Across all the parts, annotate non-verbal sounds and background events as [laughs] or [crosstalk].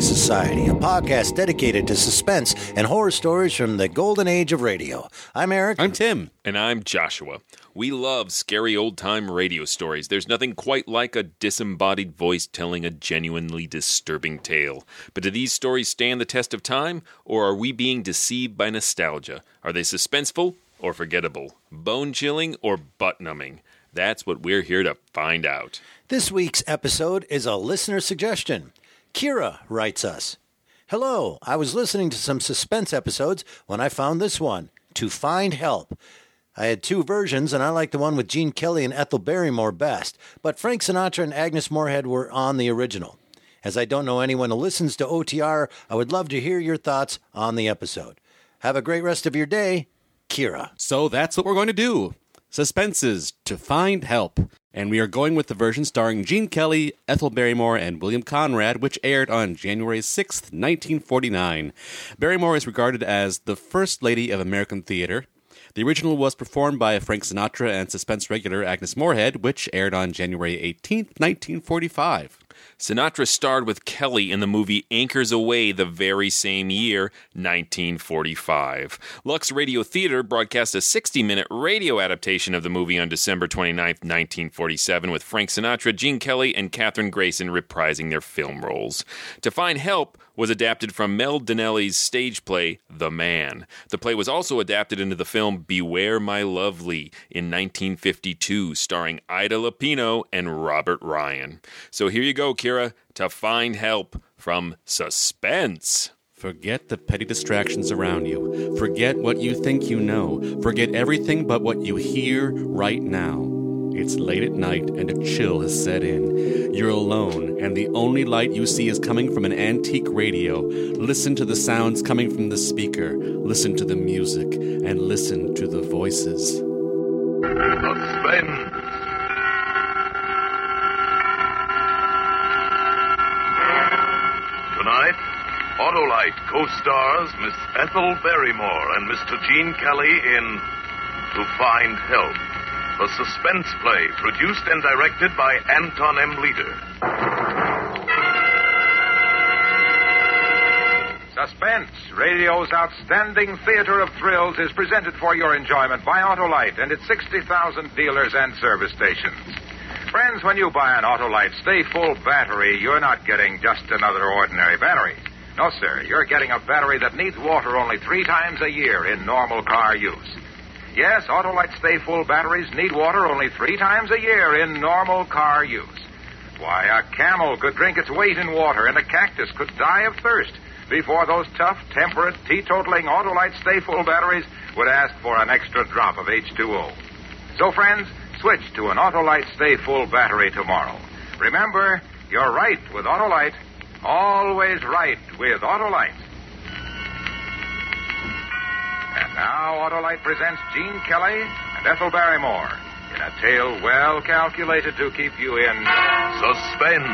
Society, a podcast dedicated to suspense and horror stories from the golden age of radio. I'm Eric. I'm Tim. And I'm Joshua. We love scary old time radio stories. There's nothing quite like a disembodied voice telling a genuinely disturbing tale. But do these stories stand the test of time, or are we being deceived by nostalgia? Are they suspenseful or forgettable? Bone chilling or butt numbing? That's what we're here to find out. This week's episode is a listener suggestion. Keara writes us Hello, I was listening to some suspense episodes when I found this one, To Find Help. I had two versions, and I like the one with Gene Kelly and Ethel Barrymore best, but Frank Sinatra and Agnes Moorehead were on the original. As I don't know anyone who listens to OTR, I would love to hear your thoughts on the episode. Have a great rest of your day, Keara. So that's what we're going to do. Suspenses to find help. And we are going with the version starring Gene Kelly, Ethel Barrymore, and William Conrad, which aired on January 6th, 1949. Barrymore is regarded as the first lady of American theater. The original was performed by Frank Sinatra and suspense regular Agnes Moorehead, which aired on January 18th, 1945. Sinatra starred with Kelly in the movie Anchors Aweigh the very same year, 1945. Lux Radio Theater broadcast a 60 minute radio adaptation of the movie on December 29, 1947, with Frank Sinatra, Gene Kelly, and Kathryn Grayson reprising their film roles. To Find Help was adapted from Mel Dinelli's stage play, The Man. The play was also adapted into the film Beware My Lovely in 1952, starring Ida Lupino and Robert Ryan. So here you go, Keara, to find help from Suspense. Forget the petty distractions around you. Forget what you think you know. Forget everything but what you hear right now. It's late at night and a chill has set in. You're alone, and the only light you see is coming from an antique radio. Listen to the sounds coming from the speaker. Listen to the music, and listen to the voices. Suspense. Tonight, Autolite co-stars Miss Ethel Barrymore and Mr. Gene Kelly in To Find Help, a suspense play produced and directed by Anton M. Leader. Suspense, radio's outstanding theater of thrills, is presented for your enjoyment by Autolite and its 60,000 dealers and service stations. Friends, when you buy an Autolite Stay Full battery, you're not getting just another ordinary battery. No, sir, you're getting a battery that needs water only three times a year in normal car use. Yes, Autolite Stay Full batteries need water only three times a year in normal car use. Why, a camel could drink its weight in water, and a cactus could die of thirst before those tough, temperate, teetotaling Autolite Stay Full batteries would ask for an extra drop of H2O. So, friends, switch to an Autolite Stay Full battery tomorrow. Remember, you're right with Autolite. Always right with Autolite. Now, Autolite presents Gene Kelly and Ethel Barrymore in a tale well calculated to keep you in Suspense.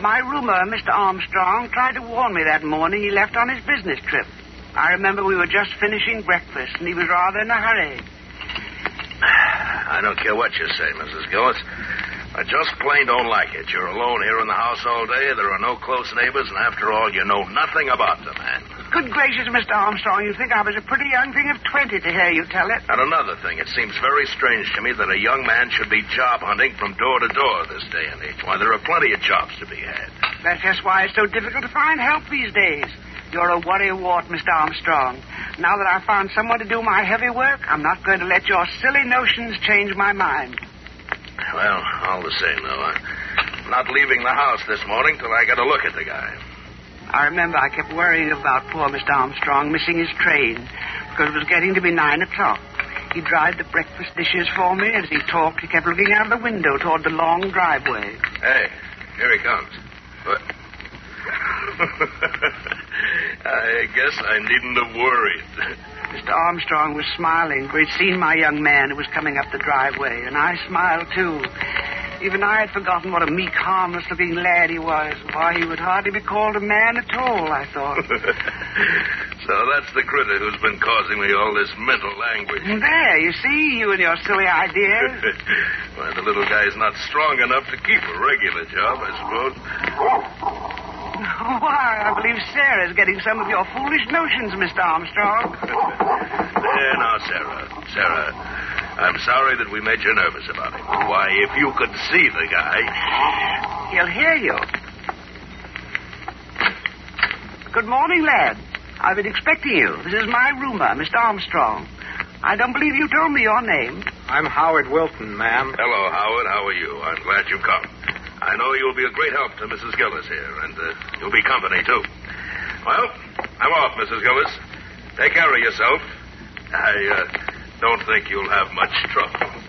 My roomer, Mr. Armstrong, tried to warn me that morning he left on his business trip. I remember we were just finishing breakfast, and he was rather in a hurry. [sighs] I don't care what you say, Mrs. Gillis. I just plain don't like it. You're alone here in the house all day. There are no close neighbors, and after all, you know nothing about the man. Good gracious, Mr. Armstrong, you think I was a pretty young thing of 20 to hear you tell it. And another thing, it seems very strange to me that a young man should be job hunting from door to door this day and age. Why, there are plenty of jobs to be had. That's just why it's so difficult to find help these days. You're a worry wart, Mr. Armstrong. Now that I've found someone to do my heavy work, I'm not going to let your silly notions change my mind. Well, all the same, though, I'm not leaving the house this morning till I get a look at the guy. I remember I kept worrying about poor Mr. Armstrong missing his train because it was getting to be nine o'clock. He dried the breakfast dishes for me, and as he talked, he kept looking out of the window toward the long driveway. Hey, here he comes. What? [laughs] I guess I needn't have worried. Mr. Armstrong was smiling, for he'd seen my young man who was coming up the driveway, and I smiled too. Even I had forgotten what a meek, harmless looking lad he was. Why, he would hardly be called a man at all, I thought. [laughs] so that's the critter who's been causing me all this mental anguish. there, you see, you and your silly ideas. [laughs] Why, the little guy's not strong enough to keep a regular job, I suppose. Oh. [laughs] Why, I believe Sarah's getting some of your foolish notions, Mr. Armstrong. there [laughs] eh, now, Sarah. Sarah, I'm sorry that we made you nervous about it. Why, if you could see the guy. He'll hear you. Good morning, lad. I've been expecting you. This is my roomer, Mr. Armstrong. I don't believe you told me your name. I'm Howard Wilton, ma'am. Hello, Howard. How are you? I'm glad you've come. I know you'll be a great help to Mrs. Gillis here, and uh, you'll be company, too. Well, I'm off, Mrs. Gillis. Take care of yourself. I uh, don't think you'll have much trouble.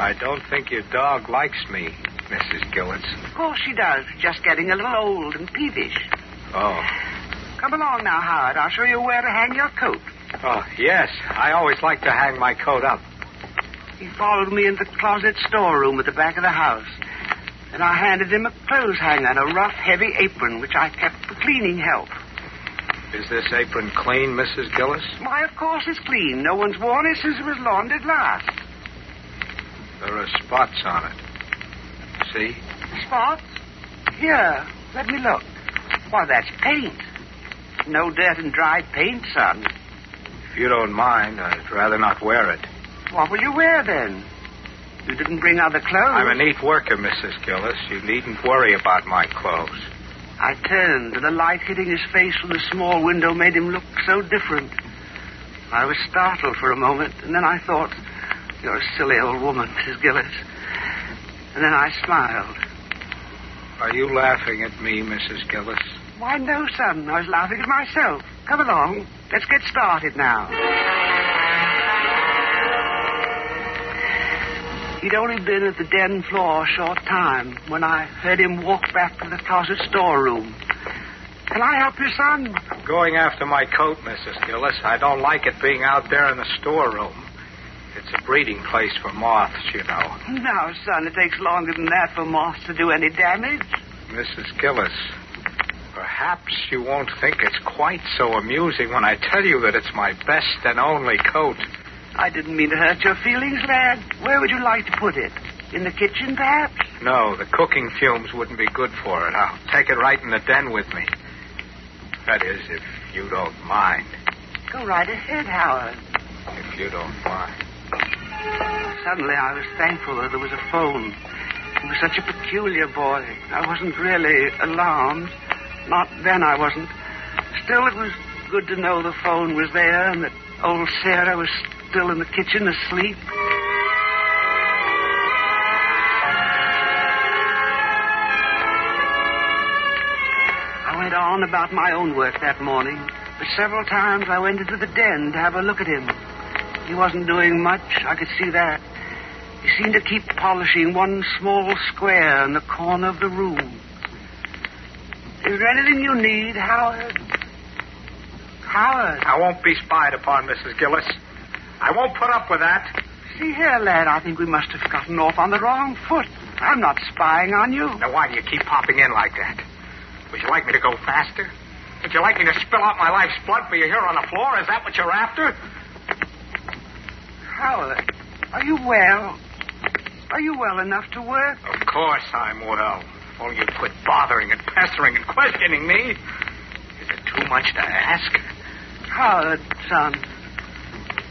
I don't think your dog likes me, Mrs. Gillis. Of course she does. Just getting a little old and peevish. Oh. Come along now, Howard. I'll show you where to hang your coat. Oh, yes. I always like to hang my coat up. He followed me into the closet storeroom at the back of the house. And I handed him a clothes hanger and a rough, heavy apron, which I kept for cleaning help. Is this apron clean, Mrs. Gillis? Why, of course it's clean. No one's worn it since it was laundered last. There are spots on it. See? Spots? Here, let me look. Why, that's paint. No dirt and dry paint, son. If you don't mind, I'd rather not wear it. What will you wear then? You didn't bring other clothes. I'm a neat worker, Mrs. Gillis. You needn't worry about my clothes. I turned, and the light hitting his face from the small window made him look so different. I was startled for a moment, and then I thought, you're a silly old woman, Mrs. Gillis. And then I smiled. Are you laughing at me, Mrs. Gillis? Why, no, son. I was laughing at myself. Come along. Let's get started now. He'd only been at the den floor a short time when I heard him walk back to the closet storeroom. Can I help you, son? Going after my coat, Mrs. Gillis. I don't like it being out there in the storeroom. It's a breeding place for moths, you know. No, son, it takes longer than that for moths to do any damage. Mrs. Gillis, perhaps you won't think it's quite so amusing when I tell you that it's my best and only coat. I didn't mean to hurt your feelings, lad. Where would you like to put it? In the kitchen, perhaps? No, the cooking fumes wouldn't be good for it. I'll take it right in the den with me. That is, if you don't mind. Go right ahead, Howard. If you don't mind. Suddenly, I was thankful that there was a phone. He was such a peculiar boy. I wasn't really alarmed. Not then, I wasn't. Still, it was good to know the phone was there and that old Sarah was still in the kitchen asleep. I went on about my own work that morning, but several times I went into the den to have a look at him. He wasn't doing much, I could see that. He seemed to keep polishing one small square in the corner of the room. Is there anything you need, Howard? Howard. I won't be spied upon, Mrs. Gillis. I won't put up with that. See here, lad, I think we must have gotten off on the wrong foot. I'm not spying on you. Now, why do you keep popping in like that? Would you like me to go faster? Would you like me to spill out my life's blood for you here on the floor? Is that what you're after? Howard, are you well? Are you well enough to work? Of course I'm well. If only you'd quit bothering and pestering and questioning me. Is it too much to ask? Howard, son,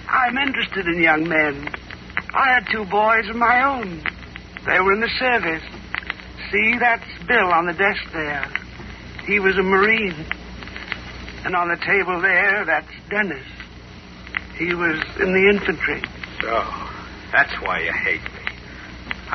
I'm interested in young men. I had two boys of my own. They were in the service. See, that's Bill on the desk there. He was a Marine. And on the table there, that's Dennis. He was in the infantry. So, that's why you hate.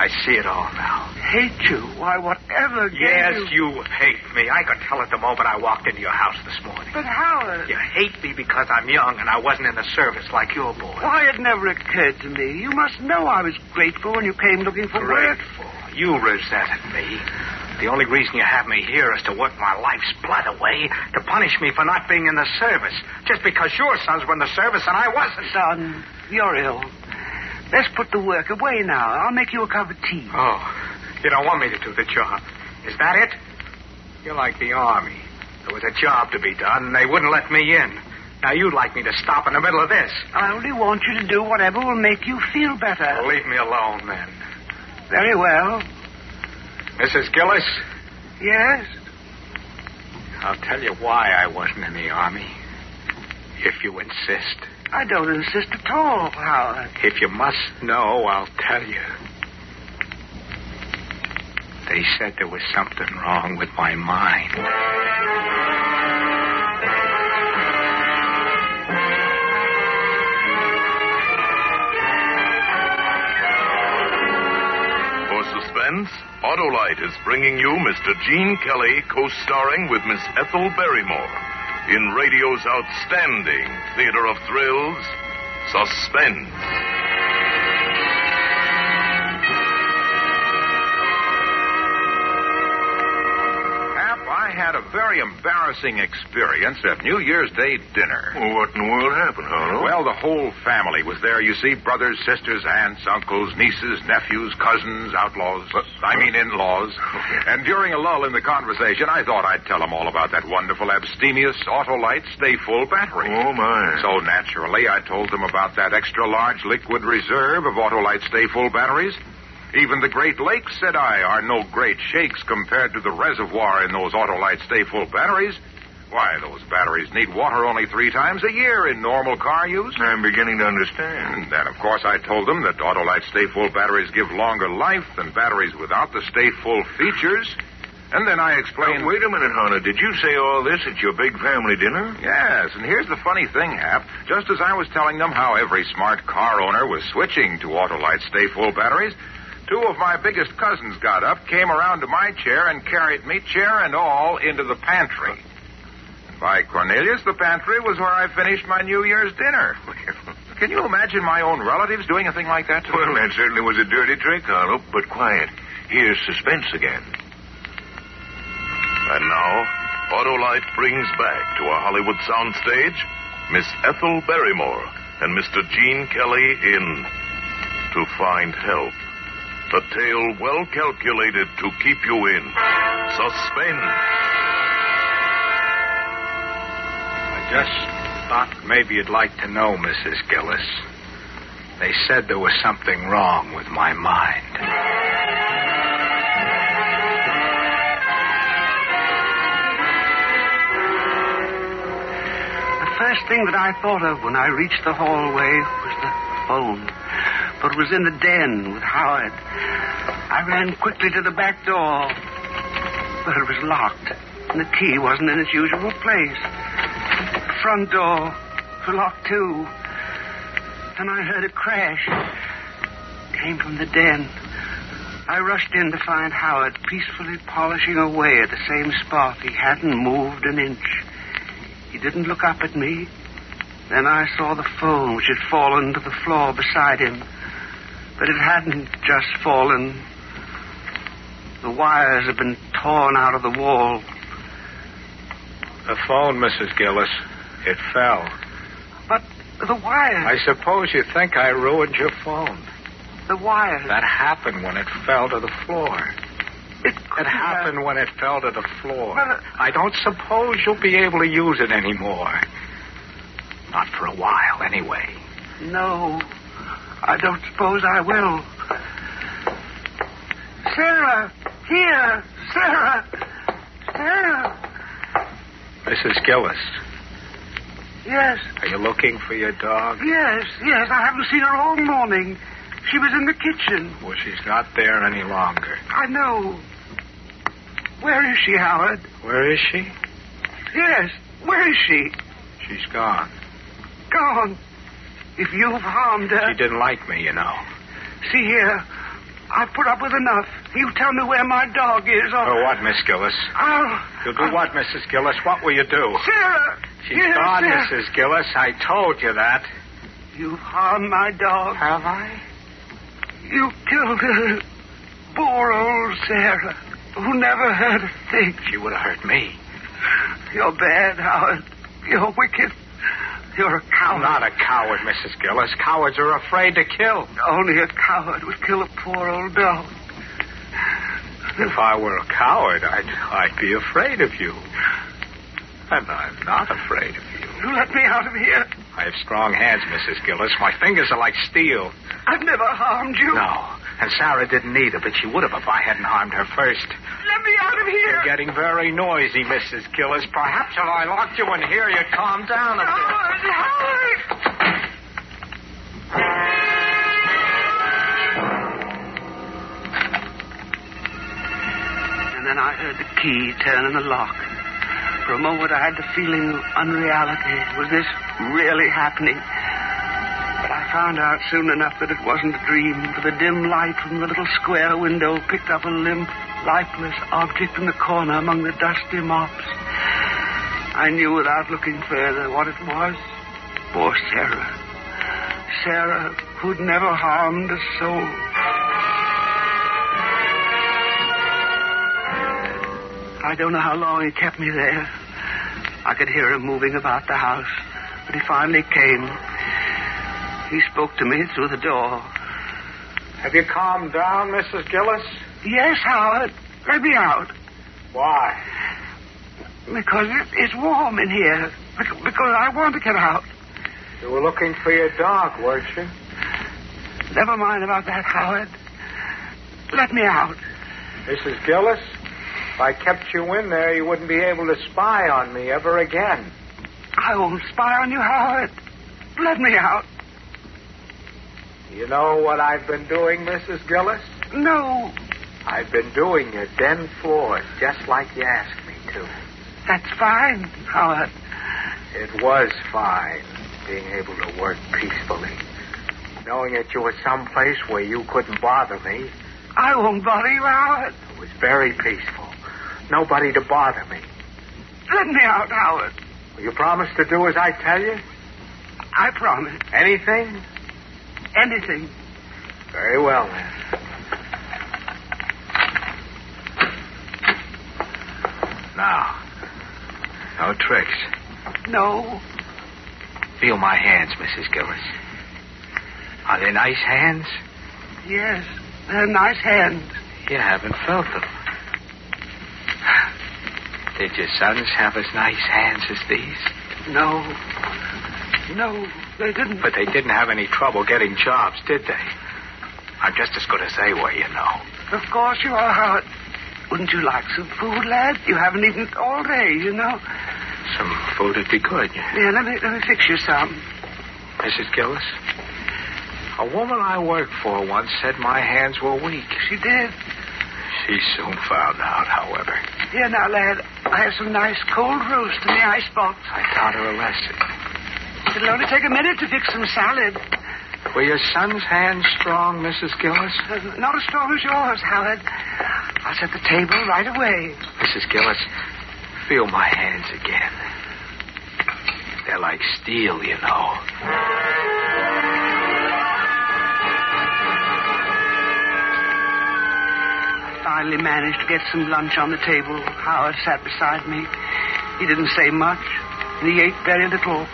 I see it all now. Hate you? Why, whatever gave Yes, you... you hate me. I could tell it the moment I walked into your house this morning. But Howard... You hate me because I'm young and I wasn't in the service like your boy. Why, it never occurred to me. You must know I was grateful when you came looking for work. Grateful. You resented me. The only reason you have me here is to work my life's blood away, to punish me for not being in the service, just because your sons were in the service and I wasn't. Son, you're ill. Let's put the work away now. I'll make you a cup of tea. Oh, you don't want me to do the job. Is that it? You're like the army. There was a job to be done, and they wouldn't let me in. Now you'd like me to stop in the middle of this. I only want you to do whatever will make you feel better. Well, leave me alone, then. Very well. Mrs. Gillis, Yes? I'll tell you why I wasn't in the army. If you insist. I don't insist at all, Howard. If you must know, I'll tell you. They said there was something wrong with my mind. For suspense, Autolite is bringing you Mr. Gene Kelly co-starring with Miss Ethel Barrymore in radio's outstanding theater of thrills, Suspense. Very embarrassing experience at New Year's Day dinner. Well, what in the world happened, Harlow? Well, the whole family was there, you see. Brothers, sisters, aunts, uncles, nieces, nephews, cousins, outlaws. I mean, in-laws. [laughs] And during a lull in the conversation, I thought I'd tell them all about that wonderful abstemious Autolite Stay Full battery. oh, my. So naturally, I told them about that extra large liquid reserve of Autolite Stay Full batteries. Even the Great Lakes, said I, are no great shakes compared to the reservoir in those Autolite Stay Full batteries. Why, those batteries need water only three times a year in normal car use. I'm beginning to understand. And then, of course, I told them that Autolite Stay Full batteries give longer life than batteries without the Stay Full features. And then I explained. Now, wait a minute, Hunter. Did you say all this at your big family dinner? Yes, and here's the funny thing, Hap. Just as I was telling them how every smart car owner was switching to Autolite Stay Full batteries, two of my biggest cousins got up, came around to my chair, and carried me, chair and all, into the pantry. By Cornelius, the pantry was where I finished my New Year's dinner. [laughs] Can you imagine my own relatives doing a thing like that to me? Well, that certainly was a dirty trick, Harlow. But quiet. Here's suspense again. And now, Autolite brings back to a Hollywood soundstage Miss Ethel Barrymore and Mr. Gene Kelly in To Find Help. A tale well calculated to keep you in suspense. I just thought maybe you'd like to know, Mrs. Gillis. They said there was something wrong with my mind. The first thing that I thought of when I reached the hallway was the phone. But was in the den with Howard. I ran quickly to the back door, but it was locked, and the key wasn't in its usual place. The front door was locked too. Then I heard a crash. It came from the den. I rushed in to find Howard peacefully polishing away at the same spot. He hadn't moved an inch. He didn't look up at me. Then I saw the phone, which had fallen to the floor beside him. But it hadn't just fallen. The wires had been torn out of the wall. The phone, Mrs. Gillis. It fell. But the wires. I suppose you think I ruined your phone. The wires. That happened when it fell to the floor. It, It happened when it fell to the floor. Well, uh, I don't suppose you'll be able to use it anymore. Not for a while, anyway. No. I don't suppose I will. Sarah! Here! Sarah! Sarah! Mrs. Gillis, Yes, are you looking for your dog? yes, yes. I haven't seen her all morning. She was in the kitchen. Well, she's not there any longer. I know. Where is she, Howard? Where is she? Yes, where is she? She's gone. Gone. If you've harmed her. She didn't like me, you know. See here. I've put up with enough. You tell me where my dog is, or For what, Miss Gillis? I'll. You'll do what, Mrs. Gillis? What will you do? Sarah! She's Yes, gone, Sarah. Mrs. Gillis. I told you that. You've harmed my dog. Have I? You killed her. Poor old Sarah, who never hurt a thing. She would have hurt me. You're bad, Howard. You're wicked. You're a coward. I'm not a coward, Mrs. Gillis. Cowards are afraid to kill. Only a coward would kill a poor old dog. If I were a coward, I'd, I'd be afraid of you. And I'm not afraid of you. You let me out of here. I have strong hands, Mrs. Gillis. My fingers are like steel. I've never harmed you. No. And Sarah didn't either, but she would have if I hadn't harmed her first. Let me out of here. You're getting very noisy, Mrs. Gillis. Perhaps if I locked you in here, you'd calm down a bit. Howard, Howard. And then I heard the key turn in the lock. For a moment, I had the feeling of unreality. Was this really happening? Found out soon enough that it wasn't a dream, for the dim light from the little square window picked up a limp, lifeless object in the corner among the dusty mops. I knew without looking further what it was. Poor Sarah. Sarah, who'd never harmed a soul. I don't know how long he kept me there. I could hear him moving about the house, but he finally came. He spoke to me through the door. Have you calmed down, Mrs. Gillis? Yes, Howard. Let me out. Why? Because it, it's warm in here. Because I want to get out. You were looking for your dog, weren't you? Never mind about that, Howard. Let me out. Mrs. Gillis, if I kept you in there, you wouldn't be able to spy on me ever again. I won't spy on you, Howard. Let me out. You know what I've been doing, Mrs. Gillis? No, I've been doing your den floors just like you asked me to. that's fine, Howard. It was fine being able to work peacefully. Knowing that you were someplace where you couldn't bother me, I won't bother you, Howard. it was very peaceful. Nobody to bother me. Let me out, Howard. Will you promise to do as I tell you? I promise. Anything? Anything. Very well, then. Now, no tricks. No. Feel my hands, Mrs. Gillis. Are they nice hands? Yes, they're nice hands. You haven't felt them. Did your sons have as nice hands as these? No. No, they didn't. But they didn't have any trouble getting jobs, did they? I'm just as good as they were, you know. Of course you are, Howard. Wouldn't you like some food, lad? You haven't eaten all day, you know. Some food would be good. Yeah, let me let me fix you some. Mrs. Gillis, a woman I worked for once said my hands were weak. She did. She soon found out, however. Here now, lad. I have some nice cold roast in the icebox. I taught her a lesson. It'll only take a minute to fix some salad. Were your son's hands strong, Mrs. Gillis? Uh, not as strong as yours, Howard. I'll set the table right away. Mrs. Gillis, feel my hands again. They're like steel, you know. I finally managed to get some lunch on the table. Howard sat beside me. He didn't say much, and he ate very little.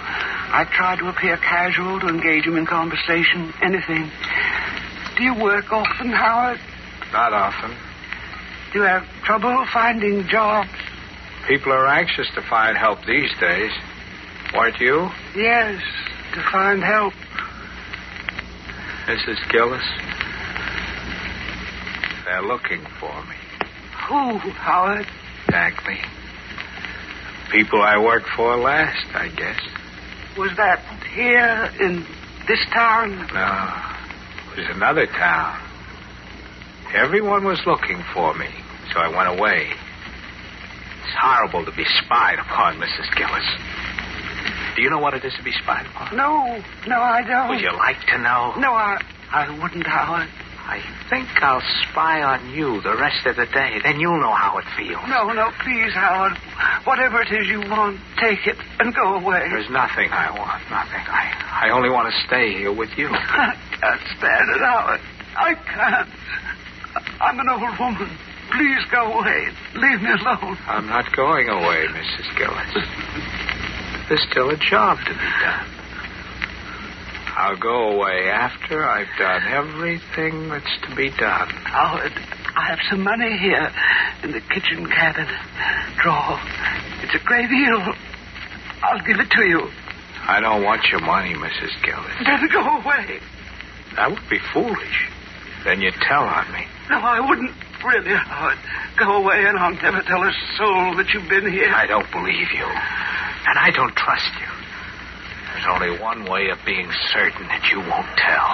I tried to appear casual to engage him in conversation, anything. Do you work often, Howard? Not often. Do you have trouble finding jobs? People are anxious to find help these days. Weren't you, Yes, to find help. Mrs. Gillis? They're looking for me. Who, Howard? Exactly. People I worked for last, I guess. Was that here in this town? No, it was another town. Everyone was looking for me, so I went away. It's horrible to be spied upon, Mrs. Gillis. Do you know what it is to be spied upon? No, no, I don't. Would you like to know? No, I, I wouldn't, Howard. I think I'll spy on you the rest of the day. Then you'll know how it feels. No, no, please, Howard. Whatever it is you want, take it and go away. There's nothing I want. Nothing. I, I only want to stay here with you. [laughs] I can't stand it, Howard. I can't. I'm an old woman. Please go away. Leave me alone. I'm not going away, Mrs. Gillis. There's still a job to be done. I'll go away after I've done everything that's to be done. Howard, I have some money here in the kitchen cabinet drawer. It's a great deal. I'll give it to you. I don't want your money, Mrs. Gillis. Then go away. That would be foolish. Then you'd tell on me. No, I wouldn't. Really, Howard. Go away, and I'll never tell a soul that you've been here. I don't believe you. And I don't trust you. There's only one way of being certain that you won't tell.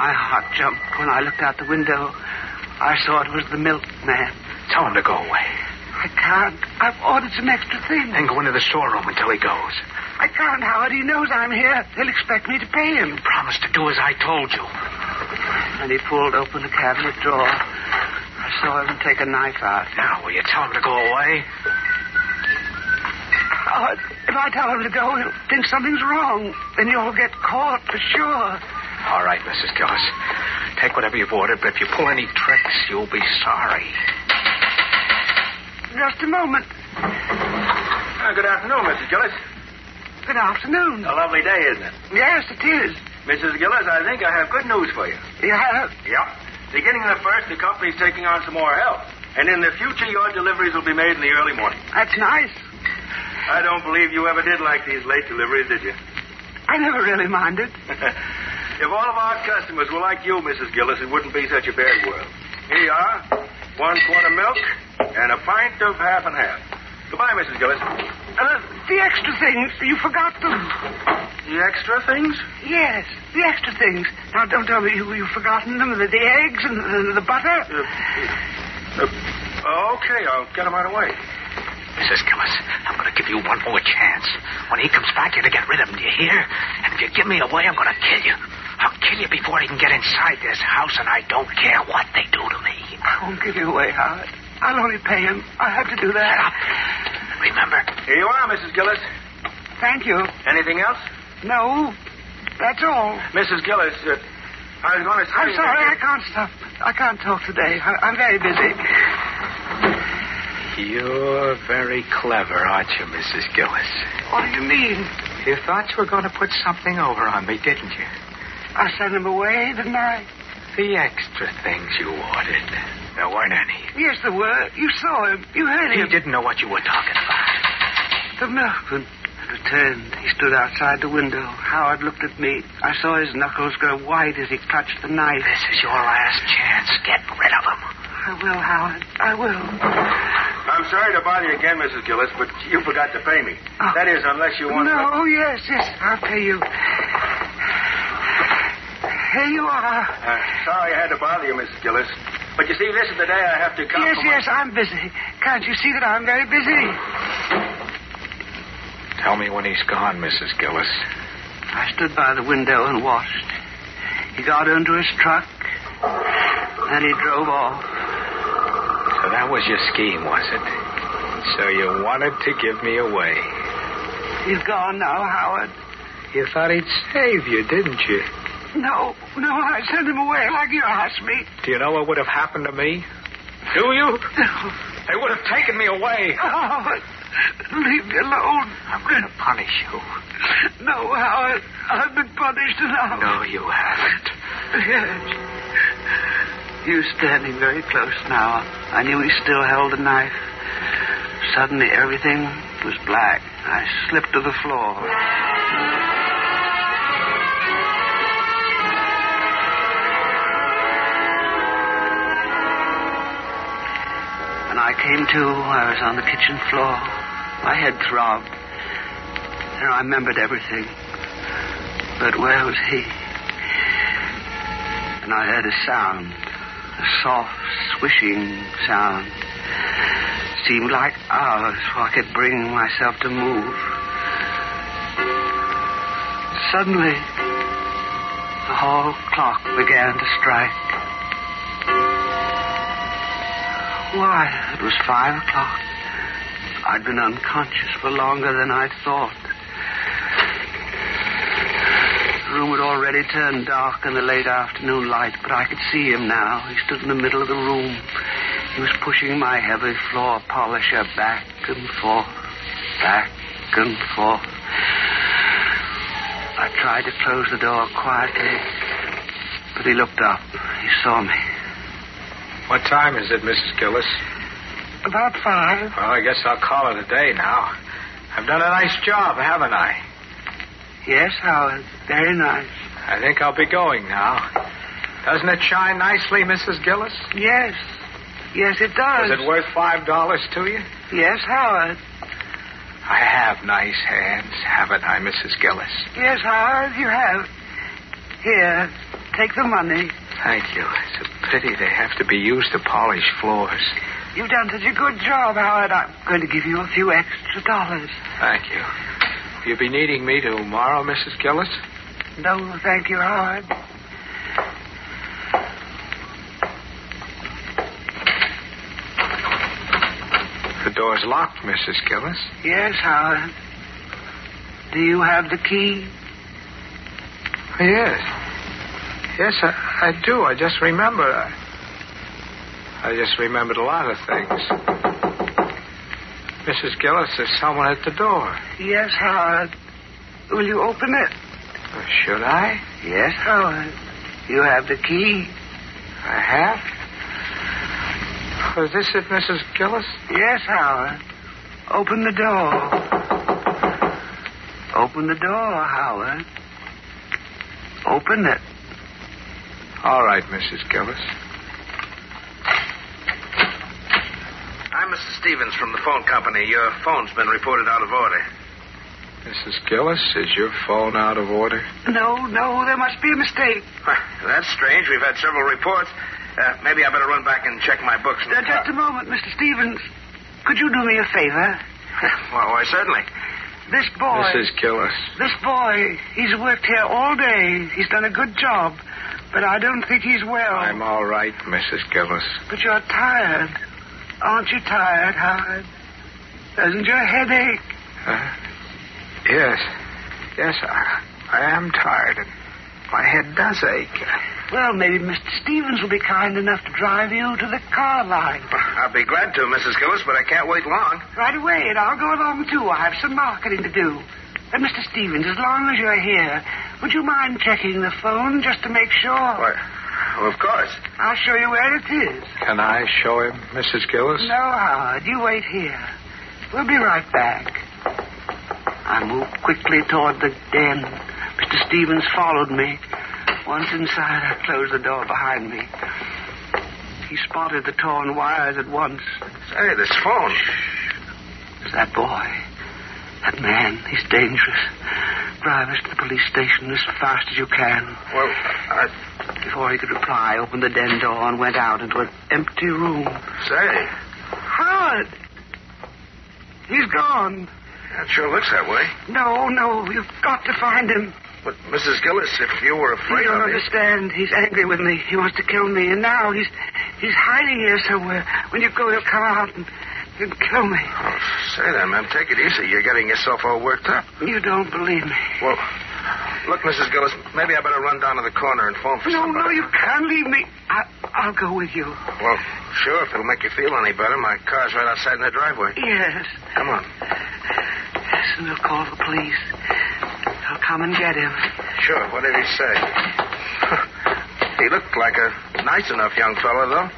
My heart jumped when I looked out the window. I saw it was the milkman. Tell him to go away. I can't. I've ordered some extra things. Then go into the storeroom until he goes. I can't, Howard. He knows I'm here. He'll expect me to pay him. Promise to do as I told you. And he pulled open the cabinet drawer. I saw him take a knife out. Now, will you tell him to go away? Howard, if I tell him to go, he'll think something's wrong. Then you'll get caught for sure. All right, Mrs. Gillis. Take whatever you've ordered, but if you pull any tricks, you'll be sorry. Just a moment. Uh, good afternoon, Mrs. Gillis. Good afternoon. A lovely day, isn't it? Yes, it is. Mrs. Gillis, I think I have good news for you. You have? Yep. Beginning of the first, the company's taking on some more help. And in the future, your deliveries will be made in the early morning. That's nice. I don't believe you ever did like these late deliveries, did you? I never really minded. [laughs] if all of our customers were like you, Mrs. Gillis, it wouldn't be such a bad world. Here you are. One quart of milk and a pint of half and half. Goodbye, Mrs. Gillis. Uh, the extra things, you forgot them. The extra things? Yes, the extra things. Now, don't tell me you, you've forgotten them, the, the eggs and the, the butter. Uh, uh, okay, I'll get them right away. Mrs. Gillis, I'm going to give you one more chance. When he comes back, you're to get rid of him, do you hear? And if you give me away, I'm going to kill you. I'll kill you before he can get inside this house, and I don't care what they do to me. I won't give you away, Howard. I'll only pay him. I have to do that. Shut up. Remember. Here you are, Mrs. Gillis. Thank you. Anything else? No, that's all. Mrs. Gillis, uh, I was going to say... I'm sorry, I can't stop. I can't talk today. I, I'm very busy. You're very clever, aren't you, Mrs. Gillis? What do you mean? You thought you were going to put something over on me, didn't you? I sent him away, didn't I? The extra things you ordered. There weren't any. Yes, there were. You saw him. You heard He him. didn't know what you were talking about. The milkman had returned. He stood outside the window. Howard looked at me. I saw his knuckles grow white as he clutched the knife. This is your last chance. Get rid of him. I will, Howard. I will. I'm sorry to bother you again, Mrs. Gillis, but you forgot to pay me. Oh. That is, unless you want... To. No, oh, yes, yes. I'll pay you. Here you are. Uh, sorry I had to bother you, Mrs. Gillis. But you see, this is the day I have to come Yes, for my- yes, I'm busy. Can't you see that I'm very busy? Tell me when he's gone, Mrs. Gillis. I stood by the window and watched. He got into his truck, and he drove off. So that was your scheme, was it? So you wanted to give me away. He's gone now, Howard. You thought he'd save you, didn't you? No, no, I sent him away like you asked me. Do you know what would have happened to me? Do you? No. [laughs] They would have taken me away. Howard, leave me alone. I'm going to punish you. No, Howard, I've been punished enough. No, you haven't. Yes. You standing very close now. I knew he still held the knife. Suddenly, everything was black. I slipped to the floor. When I came to, I was on the kitchen floor. My head throbbed. And I remembered everything. But where was he? And I heard a sound, a soft, swishing sound. Seemed like hours before I could bring myself to move. Suddenly, The hall clock began to strike. Why, it was five o'clock. I'd been unconscious for longer than I'd thought. The room had already turned dark in the late afternoon light, but I could see him now. He stood in the middle of the room. He was pushing my heavy floor polisher back and forth, back and forth. I tried to close the door quietly, but he looked up. He saw me. What time is it, Mrs. Gillis? About five. Well, I guess I'll call it a day now. I've done a nice job, haven't I? Yes, Howard. Very nice. I think I'll be going now. Doesn't it shine nicely, Mrs. Gillis? Yes. Yes, it does. Is it worth five dollars to you? Yes, Howard. I have nice hands, haven't I, Mrs. Gillis? Yes, Howard, you have. Here, take the money. Thank you. It's a pity they have to be used to polish floors. You've done such a good job, Howard. I'm going to give you a few extra dollars. Thank you. You'll be needing me tomorrow, Mrs. Gillis? No, thank you, Howard. The door's locked, Mrs. Gillis. Yes, Howard. Do you have the key? Yes. Yes, I, I do. I just remember. I, I just remembered a lot of things. Mrs. Gillis, there's someone at the door. Yes, Howard. Will you open it? Uh, should I? Yes, Howard. You have the key. I have? Was this it, Mrs. Gillis? Yes, Howard. Open the door. Open the door, Howard. Open it. All right, Mrs. Gillis. I'm Mr. Stevens from the phone company. Your phone's been reported out of order. Mrs. Gillis, is your phone out of order? No, no, there must be a mistake. Huh, that's strange. We've had several reports. Uh, maybe I better run back and check my books. Uh, just a moment, Mr. Stevens. Could you do me a favor? [laughs] well, why, certainly. This boy. Mrs. Gillis. This boy, he's worked here all day. He's done a good job. But I don't think he's well. I'm all right, Mrs. Gillis. But you're tired. Aren't you tired, Howard? Doesn't your head ache? Uh, yes. Yes, I, I am tired, and my head does ache. Well, maybe Mr. Stevens will be kind enough to drive you to the car line. I'll be glad to, Mrs. Gillis, but I can't wait long. Right away, and I'll go along too. I have some marketing to do. And Mr. Stevens, as long as you're here, would you mind checking the phone just to make sure? Why, well, of course. I'll show you where it is. Can I show him, Mrs. Gillis? No, Howard. You wait here. We'll be right back. I moved quickly toward the den. Mr. Stevens followed me. Once inside, I closed the door behind me. He spotted the torn wires at once. Say, this phone. It's that boy. That man. He's dangerous. Drive us to the police station as fast as you can. Well, I... Before he could reply, I opened the den door and went out into an empty room. Say, Howard! He's gone. that sure looks that way. No, no, you've got to find him. But, Mrs. Gillis, if you were afraid you don't understand. He's angry with me. He wants to kill me, and now he's he's hiding here somewhere. When you go, he'll come out and, and kill me. Oh, say then, ma'am, take it easy. You're getting yourself all worked up. You don't believe me. Well, look, Mrs. Gillis, maybe I better run down to the corner and phone for No, somebody. no, you can't leave me. I, I'll go with you. Well, sure, if it'll make you feel any better. My car's right outside in the driveway. Yes. Come on. Yes, and we'll call the police. I'll come and get him. Sure, what did he say? [laughs] he looked like a nice enough young fellow, though.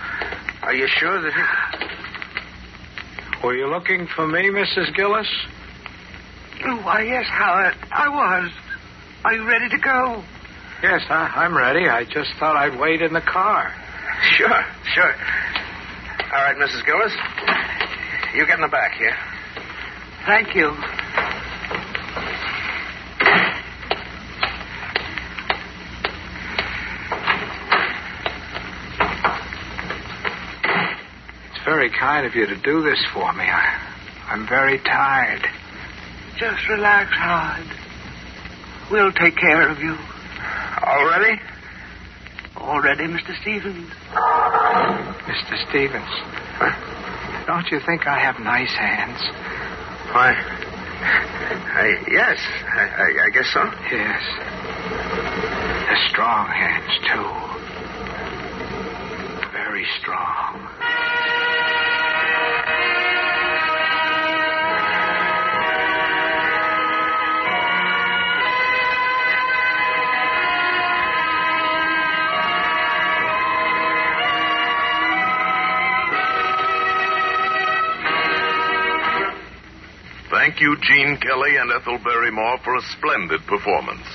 Are you sure that he... Were you looking for me, Mrs. Gillis? Oh, why, yes, Howard. I was. Are you ready to go? Yes, I, I'm ready. I just thought I'd wait in the car. Sure, sure. All right, Mrs. Gillis. You get in the back here. Thank you. It's very kind of you to do this for me. I, I'm very tired. Just relax, Howard. We'll take care of you. Already? Already, Mr. Stevens. Mr. Stevens, don't you think I have nice hands? Why? I, yes, I, I, I guess so. Yes. They're strong hands, too. Very strong. Thank you, Gene Kelly and Ethel Barrymore, for a splendid performance.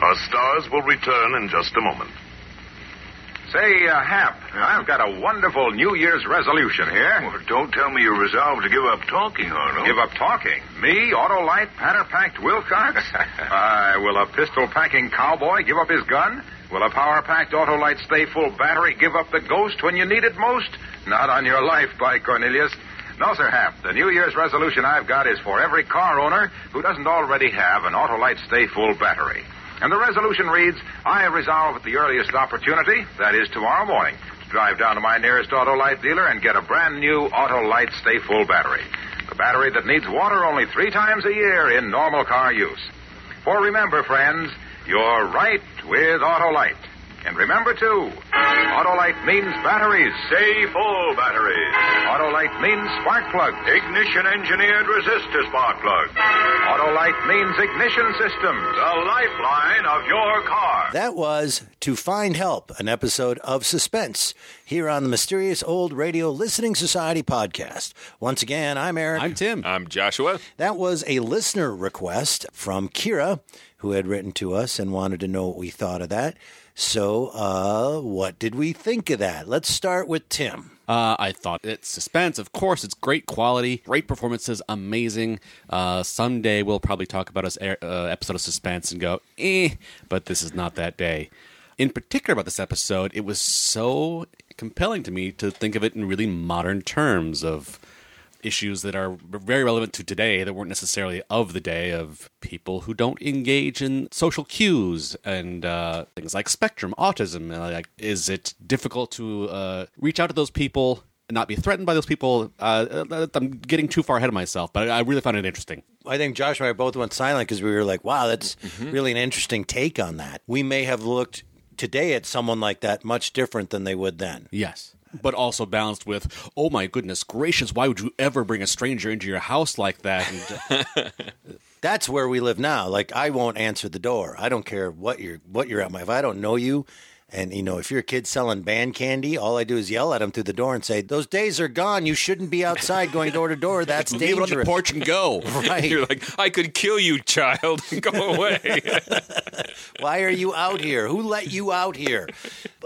Our stars will return in just a moment. Say, uh, Hap, I've got a wonderful New Year's resolution here. Well, don't tell me you're resolved to give up talking, Arnold. Give up talking? Me, Autolite, patter-packed Wilcox? [laughs] uh, will a pistol-packing cowboy give up his gun? Will a power-packed Autolite stay full battery give up the ghost when you need it most? Not on your life, by Cornelius. No, Sir Hap. The New Year's resolution I've got is for every car owner who doesn't already have an Autolite Stay Full battery. And the resolution reads, I resolve at the earliest opportunity, that is tomorrow morning, to drive down to my nearest Autolite dealer and get a brand new Autolite Stay Full battery. The battery that needs water only three times a year in normal car use. For remember, friends, you're right with Autolite. And remember, too, Autolite means batteries. Stay full batteries. Autolite means spark plugs. Ignition engineered resistor spark plug. Autolite means ignition systems. The lifeline of your car. That was To Find Help, an episode of Suspense, here on the Mysterious Old Radio Listening Society podcast. Once again, I'm Eric. I'm Tim. I'm Joshua. That was a listener request from Keara, who had written to us and wanted to know what we thought of that. So, uh, what did we think of that? Let's start with Tim. Uh, I thought it's suspense. Of course, it's great quality, great performances, amazing. Uh, someday we'll probably talk about this uh, episode of Suspense and go, eh, but this is not that day. In particular, about this episode, it was so compelling to me to think of it in really modern terms of issues that are very relevant to today that weren't necessarily of the day of people who don't engage in social cues and uh, things like spectrum, autism. Uh, like, is it difficult to uh, reach out to those people and not be threatened by those people? Uh, I'm getting too far ahead of myself, but I really found it interesting. I think Josh and I both went silent because we were like, wow, that's really an interesting take on that. We may have looked today at someone like that much different than they would then. Yes. But also balanced with, oh my goodness gracious, why would you ever bring a stranger into your house like that? And, [laughs] That's where we live now. Like I won't answer the door. I don't care what you're what you're at my if I don't know you and you know if your kid's selling band candy, all I do is yell at him through the door and say, "Those days are gone. You shouldn't be outside going door to door. That's leave it dangerous." on the porch and go. [laughs] Right. You're like, I could kill you, child. [laughs] Go away. Why are you out here? Who let you out here?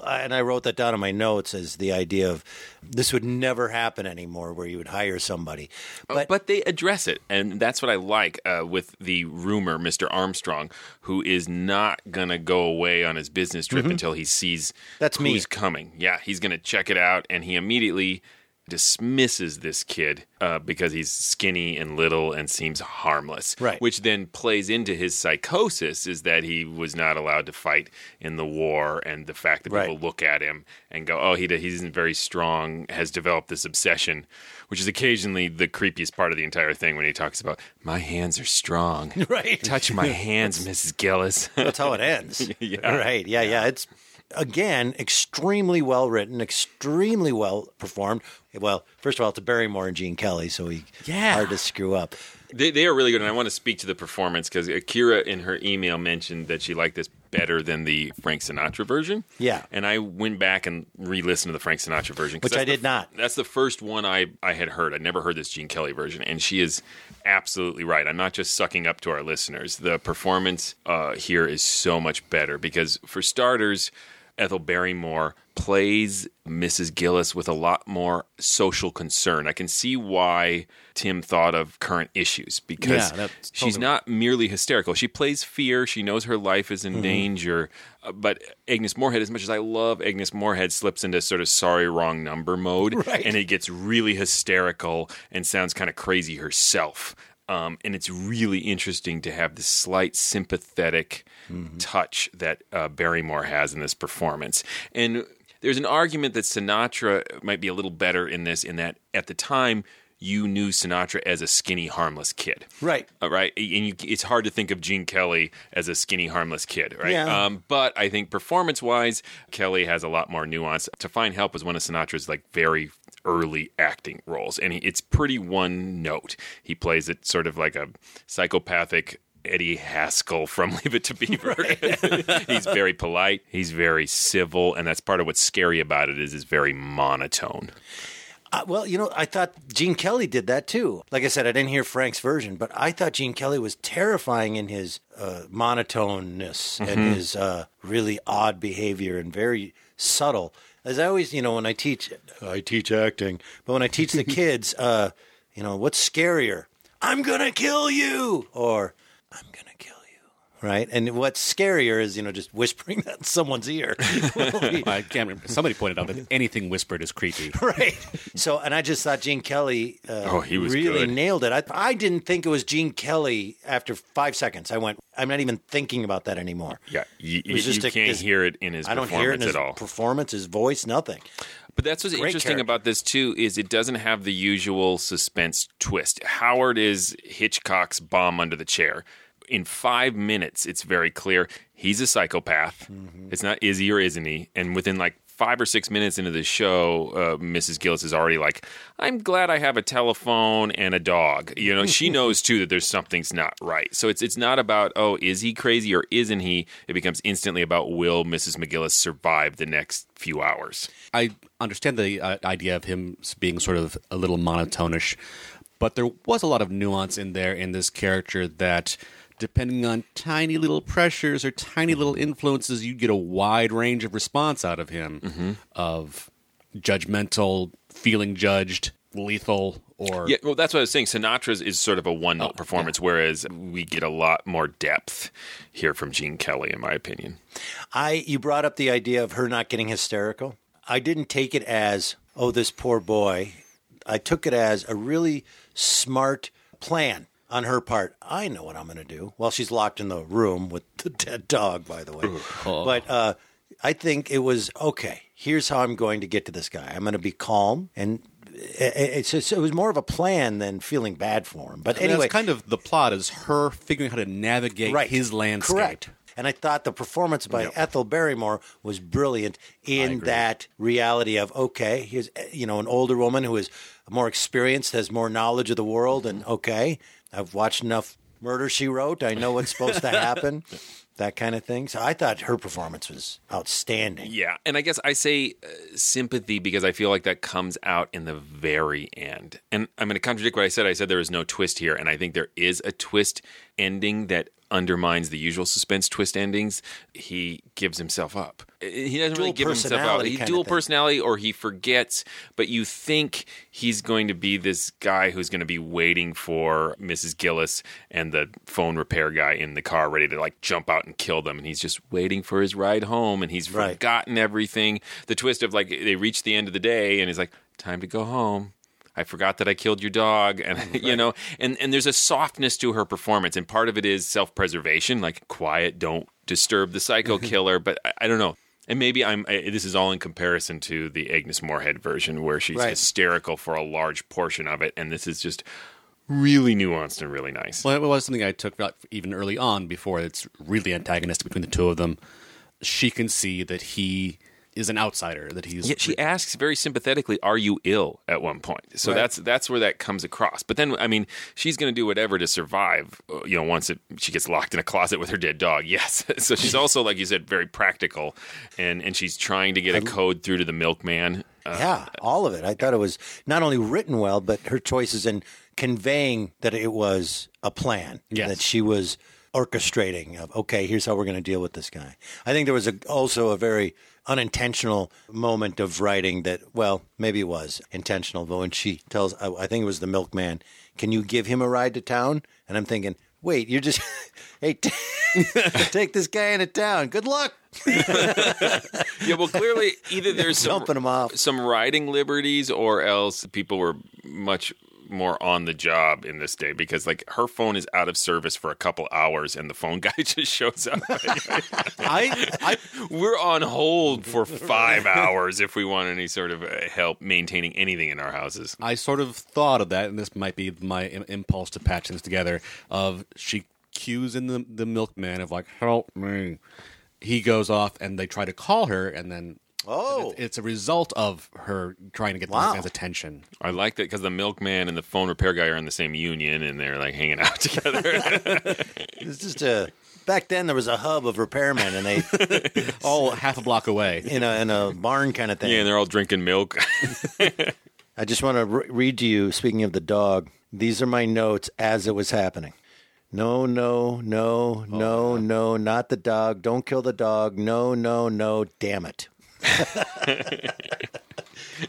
And I wrote that down in my notes as the idea of this would never happen anymore, where you would hire somebody. But, but they address it, and that's what I like uh, with the rumor, Mr. Armstrong, who is not gonna go away on his business trip until he sees Mm-hmm. That's me. who's coming. Yeah, he's gonna check it out, and he immediately dismisses this kid uh, because he's skinny and little and seems harmless. Right. Which then plays into his psychosis is that he was not allowed to fight in the war, and the fact that people look at him and go, "Oh, he he isn't very strong," has developed this obsession, which is occasionally the creepiest part of the entire thing when he talks about my hands are strong. [laughs] Right. Touch my [laughs] hands, Mrs. Gillis. That's how it [laughs] ends. Yeah. Right. Yeah, yeah. It's again extremely well written, extremely well performed. Well, first of all, it's Barrymore and Gene Kelly, so he Yeah. hard to screw up. They, they are really good, and I want to speak to the performance because Akira in her email mentioned that she liked this better than the Frank Sinatra version. Yeah. and I went back and re-listened to the Frank Sinatra version, Which I that's the did not. That's the first one I I had heard. I never heard this Gene Kelly version, and she is absolutely right. I'm not just sucking up to our listeners. The performance uh, here is so much better because, for starters, Ethel Barrymore plays Mrs. Gillis with a lot more social concern. I can see why Tim thought of current issues because Yeah, she's totally- not merely hysterical. She plays fear. She knows her life is in Mm-hmm. danger. Uh, but Agnes Moorehead, as much as I love Agnes Moorehead, slips into sort of sorry wrong number mode, [laughs] Right. and it gets really hysterical and sounds kind of crazy herself. Um, and it's really interesting to have this slight sympathetic touch that uh, Barrymore has in this performance. And there's an argument that Sinatra might be a little better in this, in that at the time, you knew Sinatra as a skinny, harmless kid. Right. Uh, right. And you, it's hard to think of Gene Kelly as a skinny, harmless kid, right? Yeah. Um, but I think performance wise, Kelly has a lot more nuance. To Find Help was one of Sinatra's like very early acting roles, and he, it's pretty one note. He plays it sort of like a psychopathic. Eddie Haskell from [laughs] Leave It to Beaver. [laughs] he's very polite. He's very civil, and that's part of what's scary about it is it's very monotone. Uh, well, you know, I thought Gene Kelly did that too. Like I said, I didn't hear Frank's version, but I thought Gene Kelly was terrifying in his uh, monotoneness and Mhm. his uh, really odd behavior and very subtle. As I always, you know, when I teach, I teach acting, but when I teach the [laughs] kids, uh, you know, what's scarier? I'm gonna kill you, or I'm gonna kill you, right? And what's scarier is, you know, just whispering [laughs] that in someone's ear. [laughs] I can't remember. Somebody pointed out that anything whispered is creepy. [laughs] right. So, and I just thought Gene Kelly uh, Oh, he was really good. nailed it. I, I didn't think it was Gene Kelly after five seconds. I went, I'm not even thinking about that anymore. Yeah, you, was you just a- can't his- hear it in his I don't performance hear it in his at all. performance, his voice, nothing. But that's what's Great interesting character. about this too is it doesn't have the usual suspense twist. Howard is Hitchcock's bomb under the chair. In five minutes, it's very clear he's a psychopath. Mm-hmm. It's not is he or isn't he? And within like five or six minutes into the show, uh, Mrs. Gillis is already like, "I'm glad I have a telephone and a dog." You know, she [laughs] knows too that there's something's not right. So it's it's not about oh, is he crazy or isn't he? It becomes instantly about will Mrs. McGillis survive the next few hours. I understand the uh, idea of him being sort of a little monotonish, but there was a lot of nuance in there in this character that, depending on tiny little pressures or tiny little influences, you get a wide range of response out of him mm-hmm. of judgmental, feeling judged, lethal, or Yeah, well, that's what I was saying. Sinatra's is sort of a one note oh, performance, whereas we get a lot more depth here from Gene Kelly, in my opinion. I you brought up the idea of her not getting hysterical. I didn't take it as oh this poor boy. I took it as a really smart plan on her part. I know what I'm going to do. While she's locked in the room with [laughs] the dead dog, by the way. [laughs] But uh, I think it was okay. Here's how I'm going to get to this guy. I'm going to be calm, and it, it's just, it was more of a plan than feeling bad for him. But I mean, anyway, that's kind of the plot is her figuring out how to navigate Right. his landscape. Correct. And I thought the performance by Ethel Barrymore was brilliant in that reality of okay, here's you know an older woman who is more experienced, has more knowledge of the world, and okay, I've watched enough Murder She Wrote. I know what's supposed to [laughs] happen, that kind of thing. So I thought her performance was outstanding. Yeah, and I guess I say uh, sympathy because I feel like that comes out in the very end. And I'm going to contradict what I said. I said there is no twist here, and I think there is a twist ending that undermines the usual suspense twist endings. He gives himself up. He doesn't really give himself up. He dual personality, or he forgets. But you think he's going to be this guy who's going to be waiting for Mrs. Gillis and the phone repair guy in the car, ready to like jump out and kill them, and he's just waiting for his ride home, and he's Right. forgotten everything. The twist of like they reach the end of the day, and he's like, "Time to go home." I forgot that I killed your dog, and [laughs] you know, and and there's a softness to her performance, and part of it is self preservation, like quiet, don't disturb the psycho [laughs] killer. But I, I don't know, and maybe I'm. I, this is all in comparison to the Agnes Moorehead version, where she's Right. hysterical for a large portion of it, and this is just really nuanced and really nice. Well, it was something I took even early on before it's really antagonistic between the two of them. She can see that he is an outsider, that he's Yeah, she asks very sympathetically, "Are you ill?" At one point, so Right. that's that's where that comes across. But then, I mean, she's going to do whatever to survive. uh, You know, once it, she gets locked in a closet with her dead dog. [laughs] Yes, so she's [laughs] also, like you said, very practical, and and she's trying to get a code through to the milkman. Uh, yeah, all of it. I thought it was not only written well, but her choices in conveying that it was a plan. Yes. That she was orchestrating of, okay, here's how we're going to deal with this guy. I think there was a, also a very unintentional moment of writing that, well, maybe it was intentional, but when she tells, I, I think it was the milkman, can you give him a ride to town? And I'm thinking, wait, you're just, [laughs] hey, t- [laughs] take this guy into town. Good luck. [laughs] yeah, well, clearly either there's some, Jumping him off. some riding liberties, or else people were much more on the job in this day because like her phone is out of service for a couple hours and the phone [laughs] guy just shows up. [laughs] I, I [laughs] We're on hold for five hours if we want any sort of uh, help maintaining anything in our houses. I sort of thought of that, and this might be my im- impulse to patch things together. Of she cues in the the milkman of like, "Help me." He goes off, and they try to call her, and then Oh. it- it's a result of her trying to get Wow. the milkman's attention. I like that because the milkman and the phone repair guy are in the same union and they're like hanging out [laughs] together. [laughs] It's just a. Back then, there was a hub of repairmen, and they [laughs] All half a block away. in a in a barn kind of thing. yeah, and they're all drinking milk. I just want to re- read to you. Speaking of the dog, these are my notes as it was happening. No, no, no, no, oh, no, not the dog. Don't kill the dog. No, no, no. Damn it. [laughs]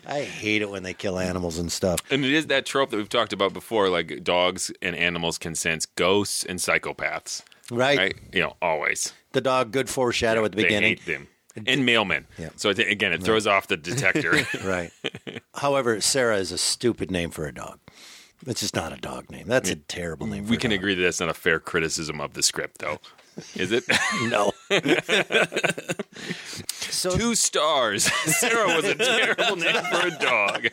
I hate it when they kill animals and stuff. and it is that trope that we've talked about before like dogs and animals can sense ghosts and psychopaths. Right. Right? You know, always. The dog, good foreshadow at the beginning. They hate them. And mailmen. Yeah. So again, it throws off the detector. [laughs] Right. However, Sarah is a stupid name for a dog. It's just not a dog name. That's a terrible name. For we can dog. agree that that's not a fair criticism of the script, though. Is it? [laughs] No. [laughs] so Two stars. [laughs] Sarah was a terrible name for a dog.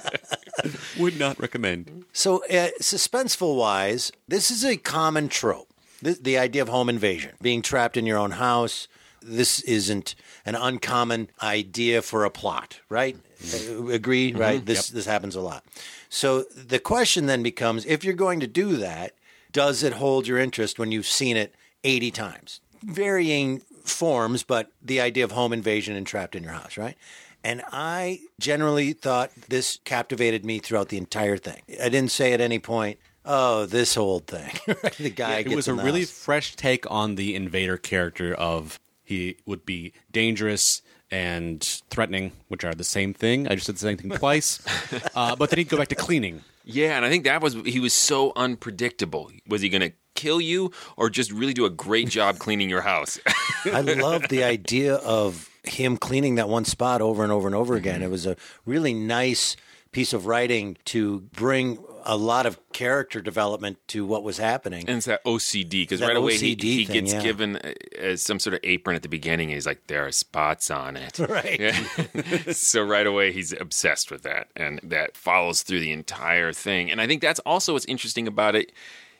Would not recommend. So, uh, suspenseful wise, this is a common trope. The, the idea of home invasion, being trapped in your own house. This isn't an uncommon idea for a plot, right? Uh, Agree, right? This this happens a lot. So the question then becomes: if you're going to do that, does it hold your interest when you've seen it 80 times? Varying forms, but the idea of home invasion and trapped in your house, right? And I generally thought this captivated me throughout the entire thing. I didn't say at any point, "Oh, this old thing." [laughs] the guy it gets was a really house. fresh take on the invader character of he would be dangerous and threatening, which are the same thing. I just said the same thing twice. [laughs] uh, but then he'd go back to cleaning. Yeah, and I think that was he was so unpredictable. Was he going to kill you or just really do a great job [laughs] cleaning your house? I [laughs] love the idea of him cleaning that one spot over and over and over again. It was a really nice piece of writing to bring a lot of character development to what was happening. And it's that OCD because right away he, he thing, gets yeah. given uh, some sort of apron at the beginning. And he's like, "There are spots on it." [laughs] Right. Yeah. so right away he's obsessed with that, and that follows through the entire thing. And I think that's also what's interesting about it.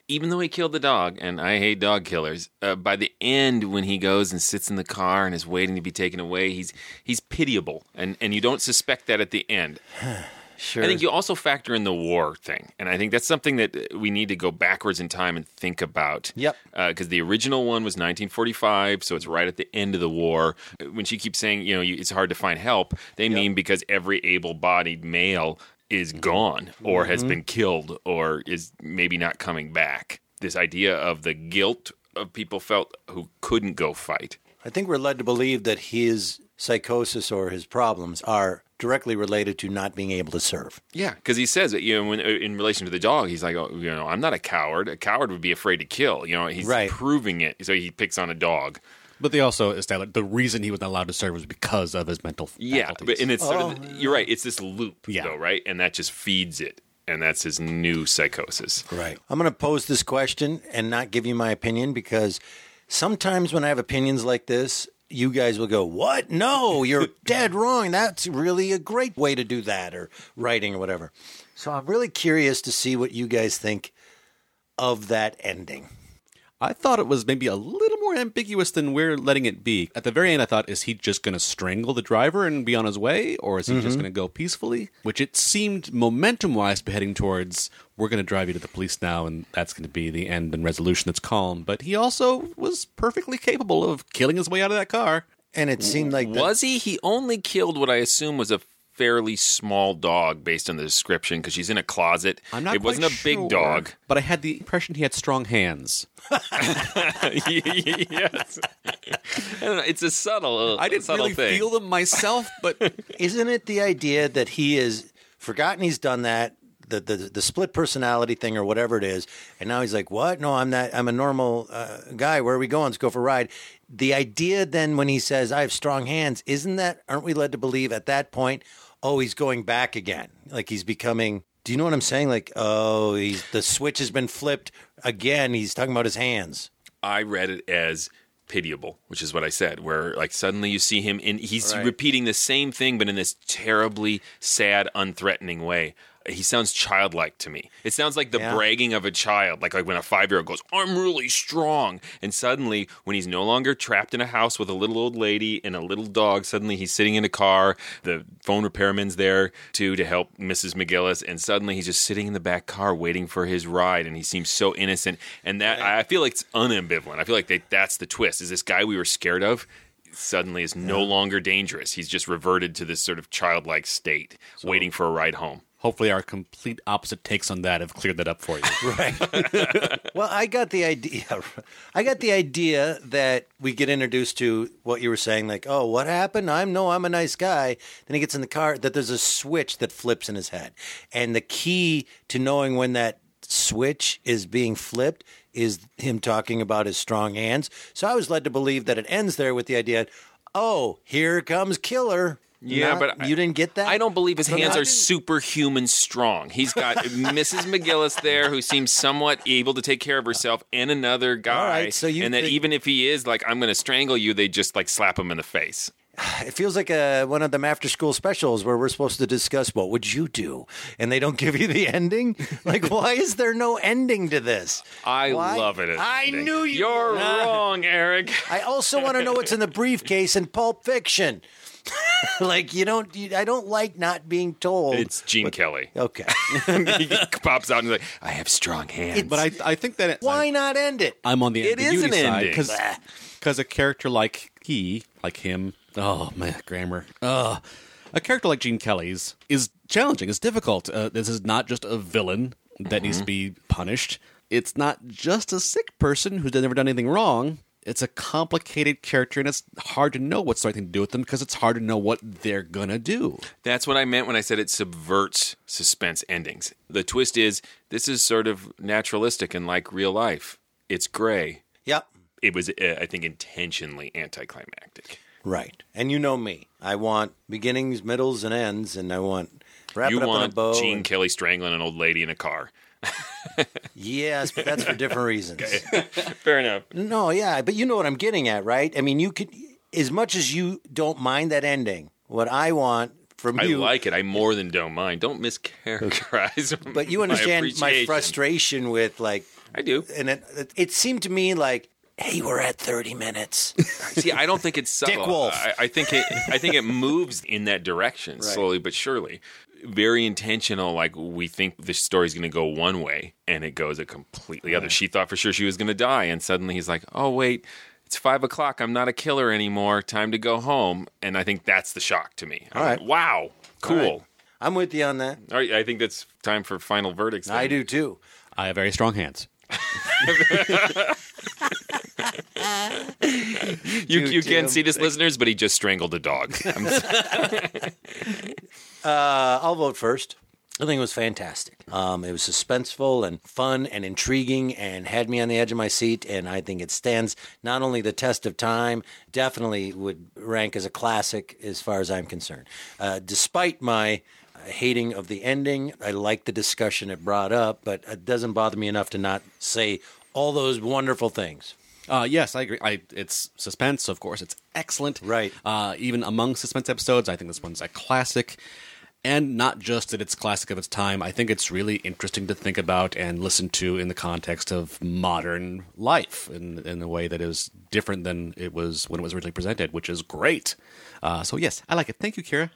Even though he killed the dog, and I hate dog killers, uh, by the end when he goes and sits in the car and is waiting to be taken away, he's he's pitiable, and and you don't suspect that at the end. [sighs] Sure. I think you also factor in the war thing, and I think that's something that uh, we need to go backwards in time and think about. Yep. Because the original one was 1945, so it's right at the end of the war. When she keeps saying, you know, you, it's hard to find help, they mean because every able-bodied male is gone or has mm-hmm. been killed or is maybe not coming back. This idea of the guilt of people felt who couldn't go fight. I think we're led to believe that his psychosis or his problems are directly related to not being able to serve. Yeah, because he says that You know, when, in relation to the dog, he's like, oh, you know, I'm not a coward. A coward would be afraid to kill. You know, he's Right. proving it. So he picks on a dog. But they also established the reason he was not allowed to serve was because of his mental Yeah, faculties. but and it's sort of oh, you're right. It's this loop, Yeah. though, right? And that just feeds it, and that's his new psychosis. Right. I'm going to pose this question and not give you my opinion because sometimes when I have opinions like this, you guys will go, What? No, you're [laughs] dead wrong. That's really a great way to do that, or writing or whatever. So I'm really curious to see what you guys think of that ending. I thought it was maybe a little more ambiguous than we're letting it be. At the very end, I thought, is he just going to strangle the driver and be on his way, or is he just mm-hmm. going to go peacefully? Which it seemed momentum wise to be heading towards, we're going to drive you to the police now, and that's going to be the end and resolution that's calm. But he also was perfectly capable of killing his way out of that car. And it seemed like the- Was he? He only killed what I assume was a fairly small dog, based on the description, because she's in a closet. I'm not it wasn't quite a big dog. But I had the impression he had strong hands. [laughs] yes, I don't know. It's a subtle. I didn't subtle really thing. feel them myself, but [laughs] isn't it the idea that he has forgotten he's done that the, the the split personality thing or whatever it is and now he's like what no i'm not i'm a normal uh, guy where are we going let's go for a ride the idea then when he says i have strong hands isn't that aren't we led to believe at that point oh he's going back again like he's becoming Do you know what I'm saying? Like, oh, he's, the switch has been flipped again. He's talking about his hands. I read it as pitiable, which is what I said, where like suddenly you see him and he's Right. repeating the same thing, but in this terribly sad, unthreatening way. He sounds childlike to me. It sounds like the Yeah. bragging of a child, like like when a five year old goes, "I'm really strong," and suddenly when he's no longer trapped in a house with a little old lady and a little dog, suddenly he's sitting in a car. The phone repairman's there too to help Mrs. McGillis, and suddenly he's just sitting in the back car waiting for his ride, and he seems so innocent. And that I feel like it's unambivalent. I feel like they, that's the twist. Is this guy we were scared of? Suddenly is no longer dangerous. He's just reverted to this sort of childlike state, waiting for a ride home. Hopefully, our complete opposite takes on that have cleared that up for you. [laughs] Right. [laughs] well, I got the idea. I got the idea that we get introduced to what you were saying, like, oh, what happened? I'm no, I'm a nice guy. Then he gets in the car. That there's a switch that flips in his head, and the key to knowing when that switch is being flipped is him talking about his strong hands. So I was led to believe that it ends there with the idea, oh, here comes killer. Yeah, Not- but I- you didn't get that. I don't believe his hands are superhuman strong. He's got [laughs] Mrs. McGillis there, who seems somewhat able to take care of herself, and another guy. Right, so you and that think- even if he is like, I'm going to strangle you, they just like slap him in the face. It feels like a, one of them after school specials where we're supposed to discuss what would you do, and they don't give you the ending. [laughs] Like, why is there no ending to this? I Why? love it. I knew you. You're wrong, Eric. I also want to know what's in the [laughs] briefcase in Pulp Fiction. [laughs] like, you don't. You, I don't like not being told. It's Gene Kelly. okay. [laughs] he pops out and he's like, I have strong hands. but I, I think that it, why not end it? I'm on the It is ambiguity an side ending. because because a character like he, like him, oh man, grammar. Ugh. A character like Gene Kelly's is challenging. It's difficult. Uh, this is not just a villain that needs to be punished. It's not just a sick person who's never done anything wrong. It's a complicated character, and it's hard to know what's the right thing to do with them because it's hard to know what they're gonna do. That's what I meant when I said it subverts suspense endings. The twist is this is sort of naturalistic and like real life. It's gray. Yep. It was, uh, I think, intentionally anticlimactic. Right. And you know me. I want beginnings, middles, and ends, and I want wrap you it up in a want bow. Gene and- Kelly strangling an old lady in a car. [laughs] yes, but that's for different [laughs] reasons. [laughs] Fair enough. No, yeah, but you know what I'm getting at, right? I mean, you could, as much as you don't mind that ending, what I want from I you, I like it. I more than don't mind. Don't mischaracterize. but you understand my, appreciation. frustration with like, I do. and it, it, it seemed to me like, hey, we're at 30 minutes. See, I don't think it's subtle. Dick Wolf. I, I think it. I think it moves in that direction slowly but surely. Very intentional. Like we think the story's going to go one way, and it goes a completely other. She thought for sure she was going to die, and suddenly he's like, "Oh wait, it's five o'clock. I'm not a killer anymore. Time to go home." And I think that's the shock to me. I'm All like, wow, cool. All right. I'm with you on that. All right, I think that's time for final verdicts. I do too. I have very strong hands. [laughs] [laughs] You, do you can't see this, listeners, but he just strangled a dog. [laughs] Uh, I'll vote first. I think it was fantastic. Um, it was suspenseful and fun and intriguing and had me on the edge of my seat. And I think it stands not only the test of time, definitely would rank as a classic as far as I'm concerned. Uh, despite my hating of the ending, I like the discussion it brought up, but it doesn't bother me enough to not say all those wonderful things. Uh, yes, I agree. I, it's suspense, of course. It's excellent. Right. Uh, even among suspense episodes, I think this one's a classic. And not just that it's classic of its time, I think it's really interesting to think about and listen to in the context of modern life in, in a way that is different than it was when it was originally presented, which is great. Uh, so, yes, I like it. Thank you, Keara.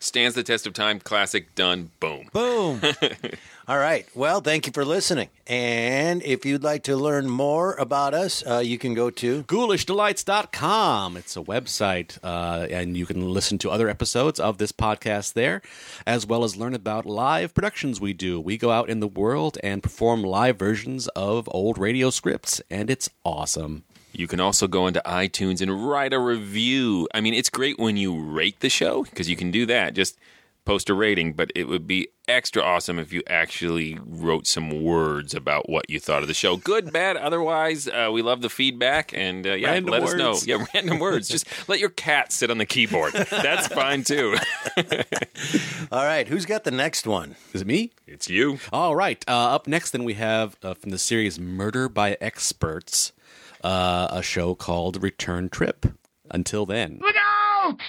Stands the test of time. Classic. Done. Boom. Boom. [laughs] All right. Well, thank you for listening. And if you'd like to learn more about us, uh, you can go to ghoulishdelights.com. It's a website, uh, and you can listen to other episodes of this podcast there, as well as learn about live productions we do. We go out in the world and perform live versions of old radio scripts, and it's awesome. You can also go into iTunes and write a review. I mean, it's great when you rate the show because you can do that. Just post a rating, but it would be extra awesome if you actually wrote some words about what you thought of the show. Good, bad, otherwise. Uh, we love the feedback, and uh, yeah, Random let us know. words. Yeah, random words. Just let your cat sit on the keyboard. That's fine too. [laughs] All right, who's got the next one? Is it me? it's you. All right. Uh, up next, then we have uh, from the series Murder by Experts, uh, a show called Return Trip. Until then. Look out!